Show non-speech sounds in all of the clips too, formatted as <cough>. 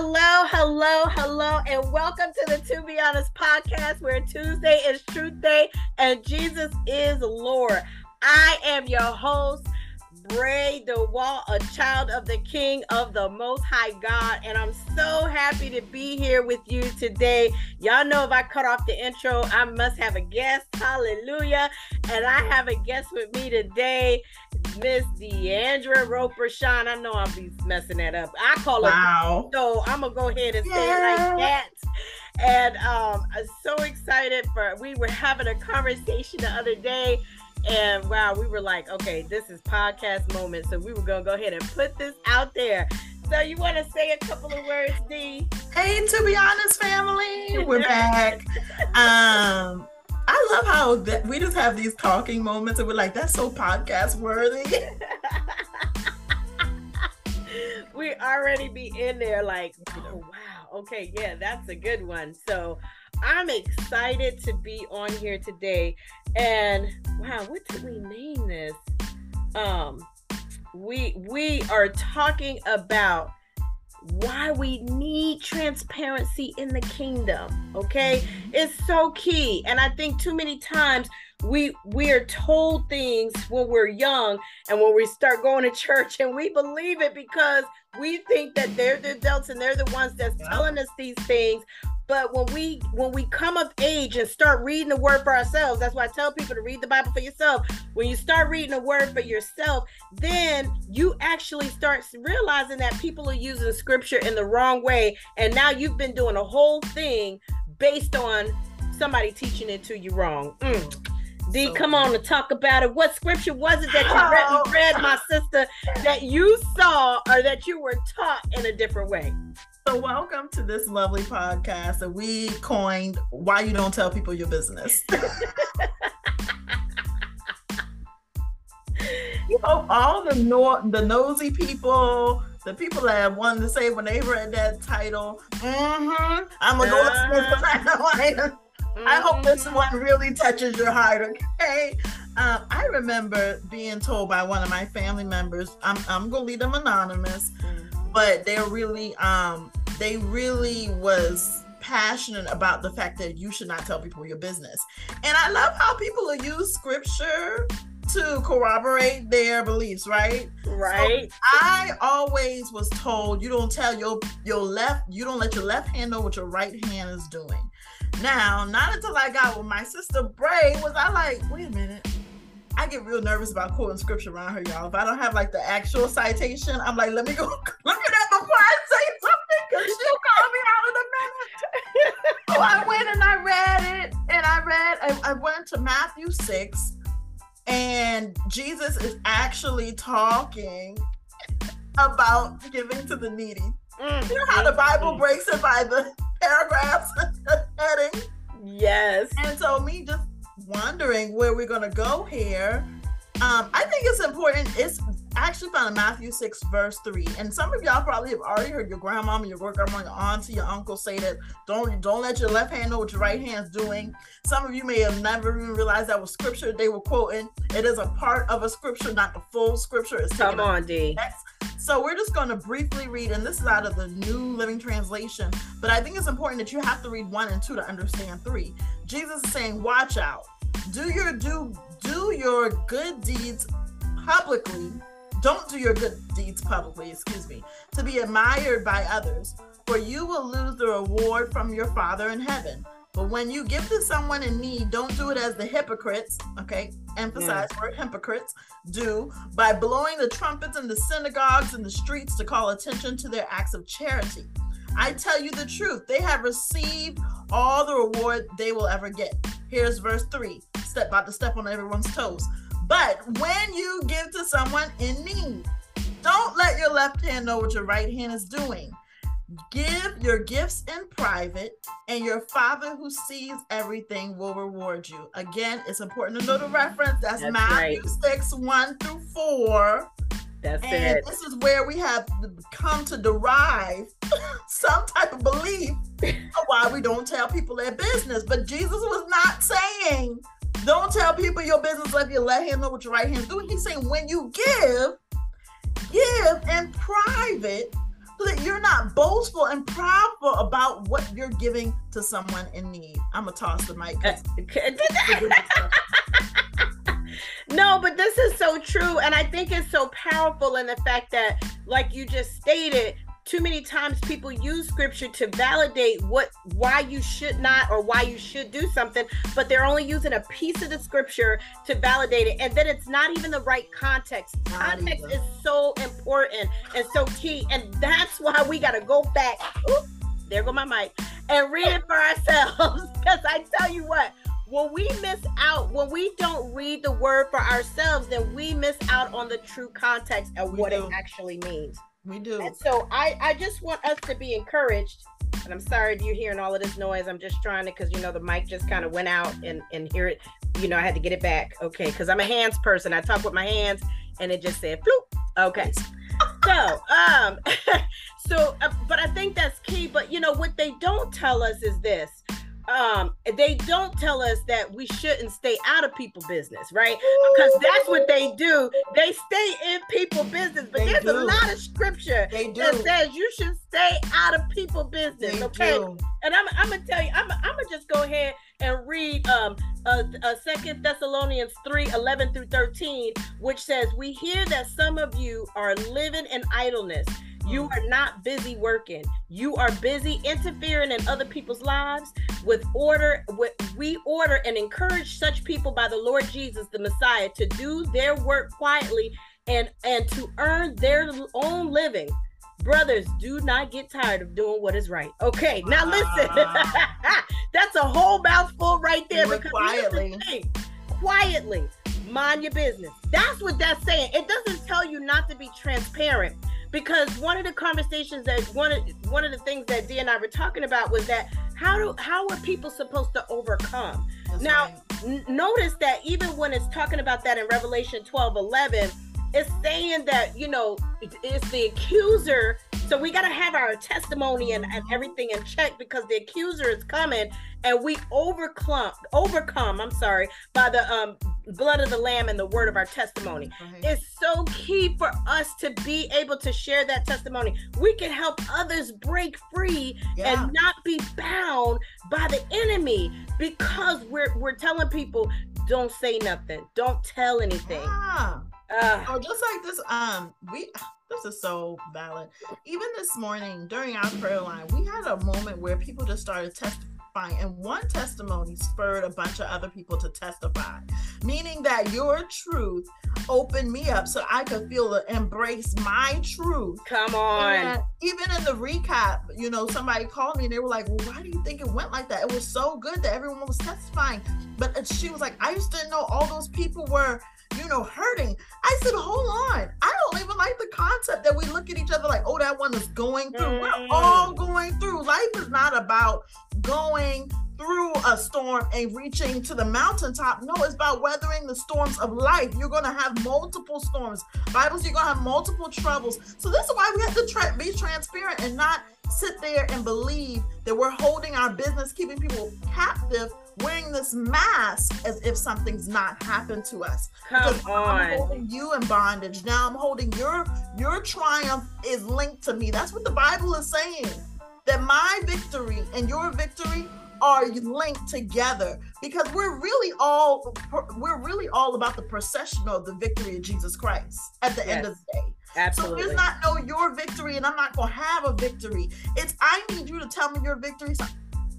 hello, hello, hello, and welcome to the To Be Honest podcast where Tuesday is Truth Day and Jesus is Lord. I am your host, Bray DeWalt, a child of the King of the Most High God, and I'm so happy to be here with you today. Y'all know if I cut off the intro, I must have a guest. Hallelujah. And I have a guest with me today. Miss Deandra Roper Sean. I know I'll be messing that up. I call her. Wow. So I'm gonna go ahead and say it like that. And um, I'm so excited for. We were having a conversation the other day, and wow, we were like, okay, this is podcast moment. So we were gonna go ahead and put this out there. So you want to say a couple of words, D? Hey, to be honest, family, we're <laughs> back. Um, I love how that we just have these talking moments and we're like, that's so podcast worthy. <laughs> we already be in there like, oh, wow, okay, yeah, that's a good one. So I'm excited to be on here today. And wow, what did we name this? Um, we we are talking about why we need transparency in the kingdom okay? It's so key. And i think too many times we we are told things when we're young and when we start going to church and we believe it because we think that they're the adults and they're the ones that's telling us these things but when we when we come of age and start reading the word for ourselves that's why i tell people to read the bible for yourself when you start reading the word for yourself then you actually start realizing that people are using scripture in the wrong way and now you've been doing a whole thing based on somebody teaching it to you wrong mm. D, so, come on to talk about it. What scripture was it that you read, read, my sister, that you saw or that you were taught in a different way? So, welcome to this lovely podcast that we coined Why You Don't Tell People Your Business. <laughs> you know, all the no- the nosy people, the people that wanted to say when they read that title, mm-hmm, I'm gonna go uh-huh. I hope this mm-hmm. one really touches your heart, okay? Um, I remember being told by one of my family members, I'm, I'm gonna leave them anonymous, mm-hmm. but they're really, um, they really was passionate about the fact that you should not tell people your business. And I love how people use scripture to corroborate their beliefs, right? Right. So I always was told you don't tell your your left, you don't let your left hand know what your right hand is doing. Now, not until I got with my sister Bray was I like, wait a minute. I get real nervous about quoting scripture around her, y'all. If I don't have like the actual citation, I'm like, let me go <laughs> look at that before I say something because she'll call me out in a minute. so I went and I read it, and I read, I, I went to Matthew 6, and Jesus is actually talking about giving to the needy. Mm-hmm. You know how the Bible breaks it by the <laughs> paragraphs <laughs> heading. Yes. And so me just wondering where we're gonna go here. Um, I think it's important. It's actually found in Matthew 6, verse 3. And some of y'all probably have already heard your grandmama, your great grandma, your auntie, your uncle say that don't don't let your left hand know what your right hand's doing. Some of you may have never even realized that was scripture they were quoting. It is a part of a scripture, not the full scripture. It's Come on, D. So we're just going to briefly read, and this is out of the New Living Translation. But I think it's important that you have to read one and two to understand three. Jesus is saying, "Watch out. Do your do do your good deeds publicly. Don't do your good deeds publicly. Excuse me. To be admired by others, for you will lose the reward from your Father in heaven." But when you give to someone in need, don't do it as the hypocrites, okay? Emphasize mm. yeah. word hypocrites do by blowing the trumpets in the synagogues and the streets to call attention to their acts of charity. I tell you the truth, they have received all the reward they will ever get. Here's verse 3. Step about to step on everyone's toes. But when you give to someone in need, don't let your left hand know what your right hand is doing Give your gifts in private, and your Father who sees everything will reward you. Again, it's important to know the reference. That's, That's Matthew right. 6 1 through 4. That's and it. This is where we have come to derive <laughs> some type of belief of why we don't tell people their business. But Jesus was not saying, don't tell people your business, let your left hand know what your right hand's doing. He's saying, when you give, give in private so that you're not boastful and proudful about what you're giving to someone in need. I'm gonna toss the mic. Uh, <laughs> no, but this is so true. And I think it's so powerful in the fact that, like you just stated, too many times people use scripture to validate what why you should not or why you should do something but they're only using a piece of the scripture to validate it and then it's not even the right context context is so important and so key and that's why we got to go back there go my mic and read it for ourselves <laughs> because i tell you what when we miss out, when we don't read the word for ourselves, then we miss out on the true context of we what do. it actually means. We do. And so I, I just want us to be encouraged. And I'm sorry if you're hearing all of this noise. I'm just trying to, because you know the mic just kind of went out and and hear it. You know, I had to get it back. Okay, because I'm a hands person. I talk with my hands, and it just said floop. Okay. <laughs> so um, <laughs> so uh, but I think that's key. But you know what they don't tell us is this um they don't tell us that we shouldn't stay out of people business right? Because that's what they do. They stay in people business but they there's do. a lot of scripture that says you should stay out of people business they okay? do. and I'm, I'm gonna tell you I'm, I'm gonna just go ahead and read um uh, uh second thessalonians 3 11 through 13 which says we hear that some of you are living in idleness you are not busy working. You are busy interfering in other people's lives with order. With, we order and encourage such people by the Lord Jesus, the Messiah, to do their work quietly and and to earn their own living. Brothers, do not get tired of doing what is right. Okay, now listen. Ah. <laughs> That's a whole mouthful right there. because quietly. quietly, mind your business. That's what that's saying. It doesn't tell you not to be transparent because one of the conversations that one of one of the things that D and I were talking about was that how do how are people supposed to overcome? That's now, right. n- notice that even when it's talking about that in Revelation 12, 11, it's saying that you know it's the accuser so we got to have our testimony and, and everything in check because the accuser is coming and we overcome overcome i'm sorry by the um blood of the lamb and the word of our testimony it's so key for us to be able to share that testimony we can help others break free yeah. and not be bound by the enemy because we're we're telling people don't say nothing don't tell anything yeah. Uh, oh, just like this, um, we this is so valid. Even this morning during our prayer line, we had a moment where people just started testifying, and one testimony spurred a bunch of other people to testify, meaning that your truth opened me up so I could feel the embrace my truth. Come on. And even in the recap, you know, somebody called me and they were like, Well, why do you think it went like that? It was so good that everyone was testifying. But she was like, I just didn't know all those people were you know, hurting. I said, hold on. I don't even like the concept that we look at each other like, oh, that one is going through. Mm. We're all going through. Life is not about going through a storm and reaching to the mountaintop. No, it's about weathering the storms of life. You're going to have multiple storms. Bibles, you're going to have multiple troubles. So this is why we have to tra- be transparent and not sit there and believe that we're holding our business, keeping people captive wearing this mask as if something's not happened to us. Come because on. I'm holding you in bondage. Now I'm holding your your triumph is linked to me. That's what the Bible is saying. That my victory and your victory are linked together because we're really all we're really all about the procession of the victory of Jesus Christ at the yes. end of the day. Absolutely. So it's not know your victory and I'm not gonna have a victory. It's I need you to tell me your victory. So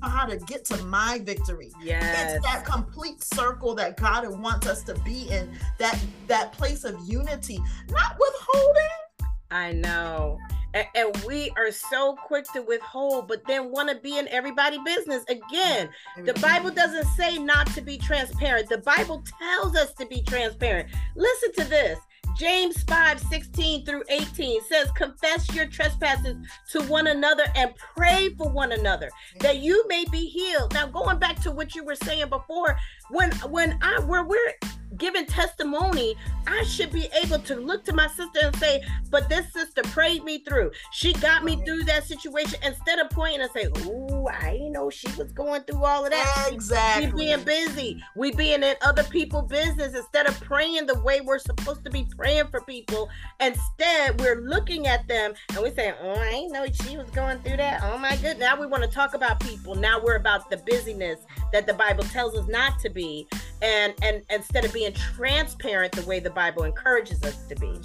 how to get to my victory. Yes. It's that complete circle that God wants us to be in, that that place of unity, not withholding. I know. And, and we are so quick to withhold, but then want to be in everybody' business. Again, mm-hmm. the Bible doesn't say not to be transparent. The Bible tells us to be transparent. Listen to this. James 5 16 through 18 says, Confess your trespasses to one another and pray for one another that you may be healed. Now, going back to what you were saying before, when when I where we're giving testimony, I should be able to look to my sister and say, but this sister prayed me through. She got me through that situation instead of pointing and say, "Ooh, I didn't know she was going through all of that." Exactly. We being busy. We being in other people's business instead of praying the way we're supposed to be praying for people. Instead, we're looking at them and we say, "Oh, I didn't know she was going through that." Oh my goodness. Now we want to talk about people. Now we're about the busyness that the Bible tells us not to be, and and instead of being transparent the way the Bible encourages us to be.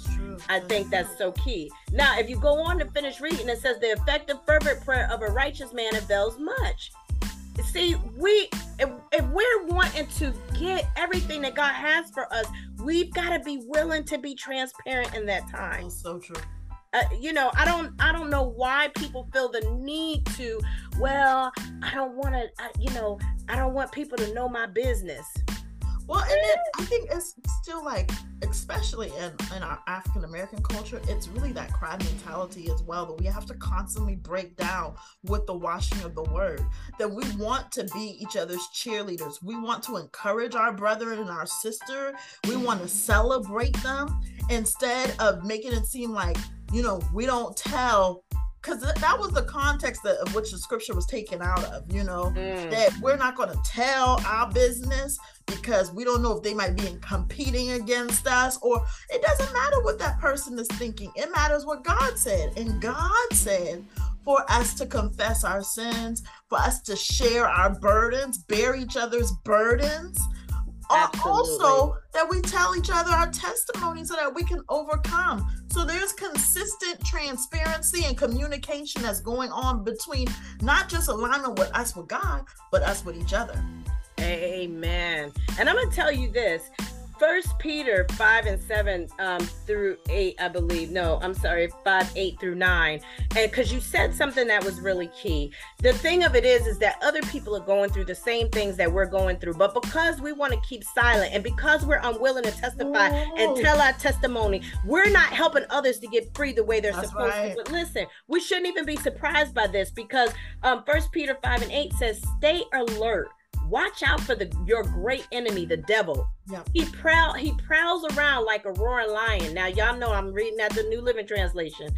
I think that's so key. Now, if you go on to finish reading, it says the effective fervent prayer of a righteous man avails much. See, we if, if we're wanting to get everything that God has for us, we've got to be willing to be transparent in that time. That's so true. Uh, you know, I don't I don't know why people feel the need to. Well, I don't want to. You know, I don't want people to know my business. Well, and I think it's still like, especially in, in our African American culture, it's really that cry mentality as well that we have to constantly break down with the washing of the word. That we want to be each other's cheerleaders. We want to encourage our brother and our sister. We want to celebrate them instead of making it seem like, you know, we don't tell because that was the context of which the scripture was taken out of you know mm. that we're not going to tell our business because we don't know if they might be competing against us or it doesn't matter what that person is thinking it matters what god said and god said for us to confess our sins for us to share our burdens bear each other's burdens Absolutely. also that we tell each other our testimony so that we can overcome so there's consistent transparency and communication that's going on between not just alignment with us with god but us with each other Amen. And I'm going to tell you this. First Peter 5 and 7 um, through 8, I believe. No, I'm sorry, 5, 8 through 9. And because you said something that was really key. The thing of it is, is that other people are going through the same things that we're going through. But because we want to keep silent and because we're unwilling to testify Whoa. and tell our testimony, we're not helping others to get free the way they're That's supposed right. to. But listen, we shouldn't even be surprised by this because um, First Peter 5 and 8 says, stay alert watch out for the your great enemy, the devil. Yep. He prowl he prowls around like a roaring lion. Now y'all know I'm reading at the New Living Translation.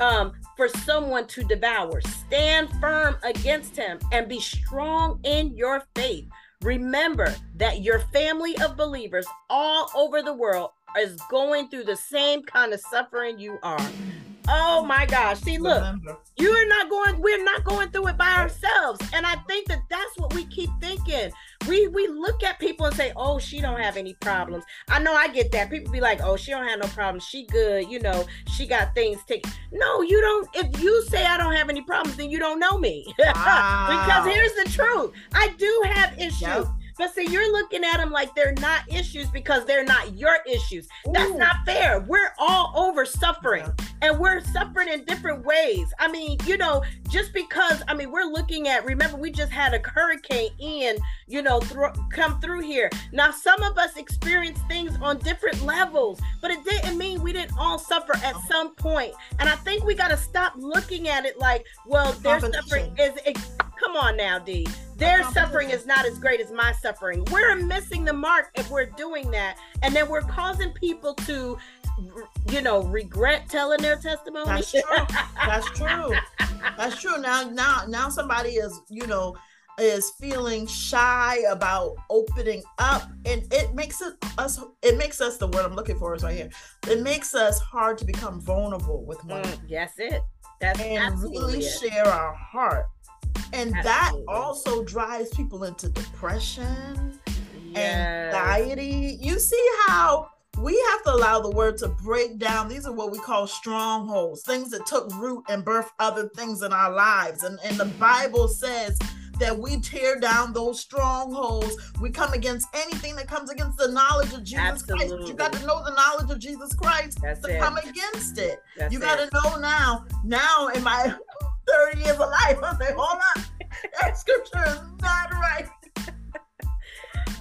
Um, for someone to devour. Stand firm against him and be strong in your faith. Remember that your family of believers all over the world is going through the same kind of suffering you are. Oh my gosh. See, look, you're not going, we're not going through it by ourselves. And I think that that's what we keep thinking. We we look at people and say, oh, she don't have any problems. I know I get that. People be like, oh, she don't have no problems. She good. You know, she got things taken. No, you don't. If you say I don't have any problems, then you don't know me. <laughs> Wow. because here's the truth. I do have issues. Yep. But see, you're looking at them like they're not issues because they're not your issues. Ooh. That's not fair. We're all over suffering yeah. And we're suffering in different ways. I mean, you know, just because, I mean, we're looking at, remember, we just had a hurricane in, you know, th- come through here. Now, some of us experience things on different levels, but it didn't mean we didn't all suffer at some point. And I think we got to stop looking at it like, well, their suffering is, come on now, D their suffering is not as great as my suffering. We're missing the mark if we're doing that. And then we're causing people to, you know, regret telling their testimony. That's true. <laughs> That's true. That's true. Now, now, now somebody is, you know, is feeling shy about opening up and it makes it us it makes us the word i'm looking for is right here it makes us hard to become vulnerable with one mm, yes it that's and really it. share our heart and Absolutely. that also drives people into depression, yes. anxiety. You see how we have to allow the word to break down. These are what we call strongholds, things that took root and birth other things in our lives. And, and the Bible says that we tear down those strongholds. We come against anything that comes against the knowledge of Jesus Absolutely. Christ. You got to know the knowledge of Jesus Christ That's to it. come against it. That's you got to know now. Now, in my <laughs> 30 years of life. I say, hold on, that scripture is not right. <laughs>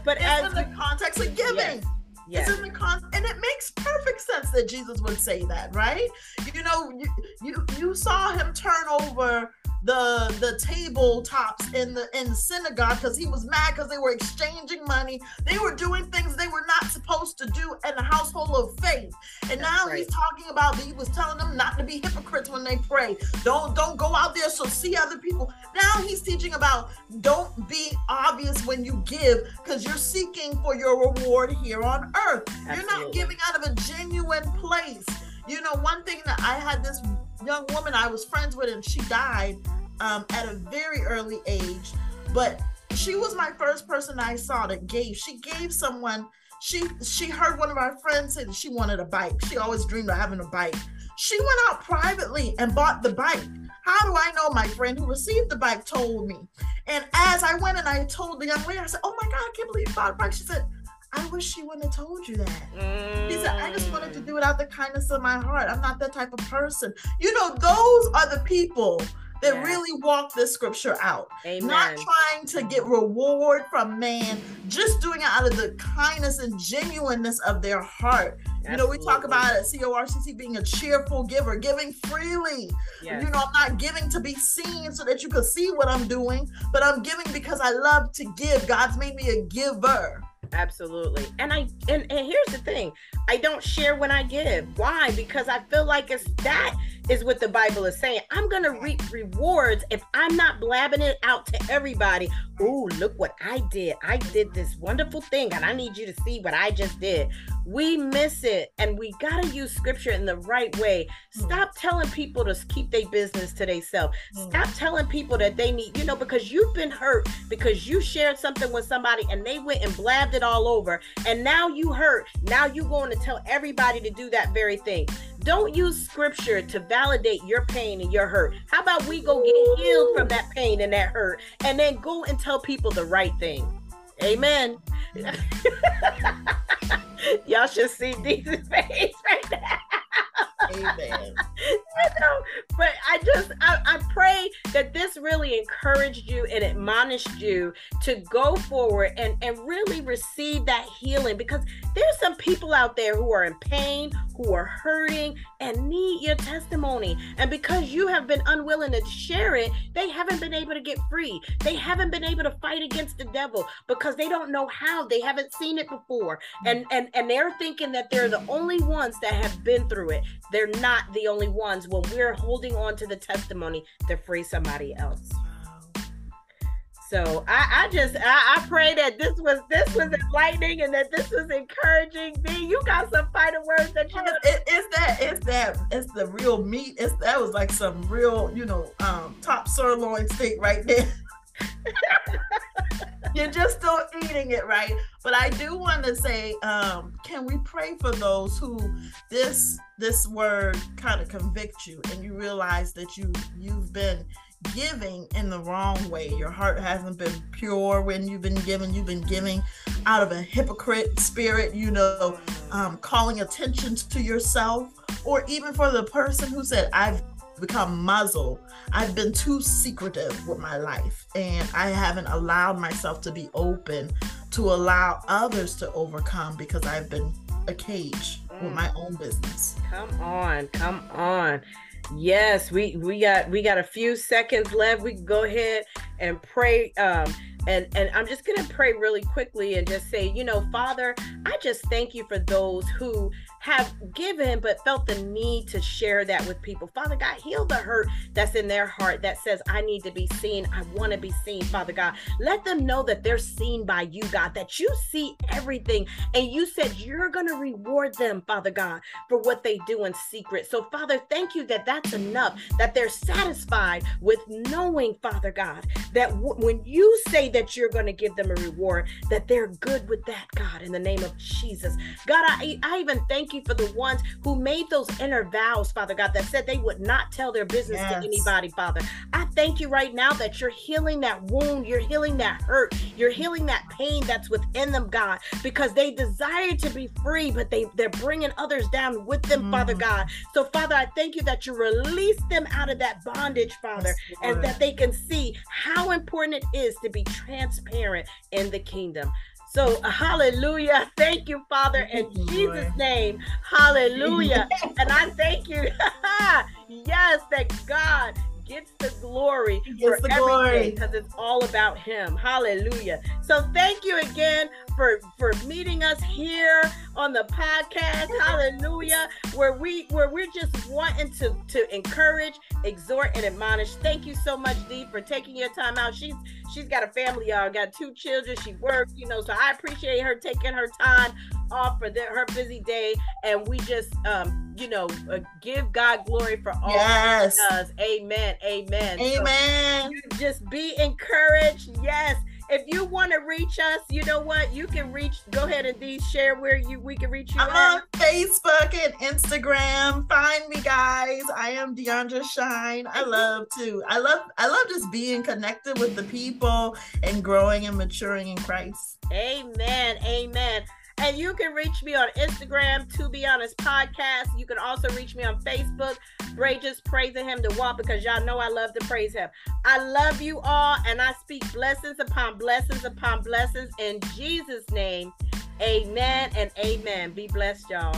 But it's as in the context of giving. Yes. Yes. In the and it makes perfect sense that Jesus would say that, right? You know, you you, you saw him turn over the the tabletops in the in the synagogue because he was mad because they were exchanging money. They were doing things they were not supposed to do in the household of faith. And now right. he's talking about he was telling them not to be hypocrites when they pray. Don't don't go out there so see other people. Now he's teaching about don't be obvious when you give because you're seeking for your reward here on earth. Absolutely. You're not giving out of a genuine place. You know, one thing that I had this young woman I was friends with, and she died um, at a very early age. But she was my first person I saw that gave. She gave someone. She she heard one of our friends say that she wanted a bike. She always dreamed of having a bike. She went out privately and bought the bike. How do I know? My friend who received the bike told me. And as I went and I told the young lady, I said, "Oh my God, I can't believe you bought a bike." She said, I wish she wouldn't have told you that. Mm. He said, I just wanted to do it out of the kindness of my heart. I'm not that type of person. You know, those are the people that yeah. really walk this scripture out. Amen. Not trying to get reward from man, just doing it out of the kindness and genuineness of their heart. Absolutely. You know, we talk about it at CORCC being a cheerful giver, giving freely. Yes. You know, I'm not giving to be seen so that you can see what I'm doing, but I'm giving because I love to give. God's made me a giver. Absolutely. And I and, and here's the thing. I don't share when I give. Why? Because I feel like it's that is what the Bible is saying. I'm going to reap rewards if I'm not blabbing it out to everybody. Oh, look what I did. I did this wonderful thing, and I need you to see what I just did. We miss it, and we got to use scripture in the right way. Hmm. Stop telling people to keep their business to themselves. Hmm. Stop telling people that they need, you know, because you've been hurt because you shared something with somebody and they went and blabbed it all over, and now you hurt. Now you're going to tell everybody to do that very thing. Don't use scripture to validate your pain and your hurt. How about we go get healed from that pain and that hurt and then go and tell people the right thing? Amen. <laughs> Y'all should see Dee's <laughs> face right now. Amen. <laughs> you know, but I just I, I pray that this really encouraged you and admonished you to go forward and and really receive that healing because there's some people out there who are in pain, who are hurting and need your testimony. And because you have been unwilling to share it, they haven't been able to get free. They haven't been able to fight against the devil because they don't know how. They haven't seen it before. Mm. And and and they're thinking that they're the only ones that have been through it. They're not the only ones when we're holding on to the testimony to free somebody else. So I, I just I, I, pray that this was this was enlightening and that this was encouraging. Me, you got some fighting words that you. It, it's that it's that it's the real meat. It's that was like some real you know um, top sirloin steak right there. <laughs> You're just still eating it, right? But I do want to say, um, can we pray for those who this this word kind of convict you and you realize that you you've been giving in the wrong way. Your heart hasn't been pure when you've been giving. You've been giving out of a hypocrite spirit, you know, um, calling attention to yourself, or even for the person who said, I've become muzzled. I've been too secretive with my life and I haven't allowed myself to be open to allow others to overcome because I've been a cage with my own business. Come on, come on. Yes, we we got we got a few seconds left. We can go ahead and pray. Um, and and I'm just gonna pray really quickly and just say, you know, Father, I just thank you for those who have given but felt the need to share that with people. Father God, heal the hurt that's in their heart that says, I need to be seen. I want to be seen, Father God. Let them know that they're seen by you, God, that you see everything. And you said you're going to reward them, Father God, for what they do in secret. So, Father, thank you that that's enough, that they're satisfied with knowing, Father God, that w- when you say that you're going to give them a reward, that they're good with that, God, in the name of Jesus. God, I, I even thank you for the ones who made those inner vows, Father God, that said they would not tell their business yes. to anybody, Father. I thank you right now that you're healing that wound, you're healing that hurt, you're healing that pain that's within them, God, because they desire to be free, but they, they're bringing others down with them, mm. Father God. So, Father, I thank you that you release them out of that bondage, Father, yes, and that they can see how important it is to be transparent in the kingdom. So, hallelujah. Thank you, Father, in Jesus' name. Hallelujah. <laughs> and I thank you. <laughs> yes, that God gets the glory gets for the glory because it's all about him. Hallelujah. So thank you again for for meeting us here on the podcast. Hallelujah. Where we where we're just wanting to to encourage, exhort, and admonish. Thank you so much, Dee, for taking your time out. She's she's got a family, y'all. Got two children. She works, you know. So I appreciate her taking her time off for the, her busy day, and we just, um, you know, uh, give God glory for all yes. He does. Amen. Amen. Amen. So just be encouraged. Yes. If you want to reach us, you know what? You can reach. Go ahead and de- share where you we can reach you. I'm at. on Facebook and Instagram. Find me, guys. I am Deandra Shine. I love to. I love. I love just being connected with the people and growing and maturing in Christ. Amen. Amen. And you can reach me on Instagram, To Be Honest Podcast. You can also reach me on Facebook, Bray Just Praising Him to Walk, because y'all know I love to praise Him. I love you all, and I speak blessings upon blessings upon blessings in Jesus' name. Amen and amen. Be blessed, y'all.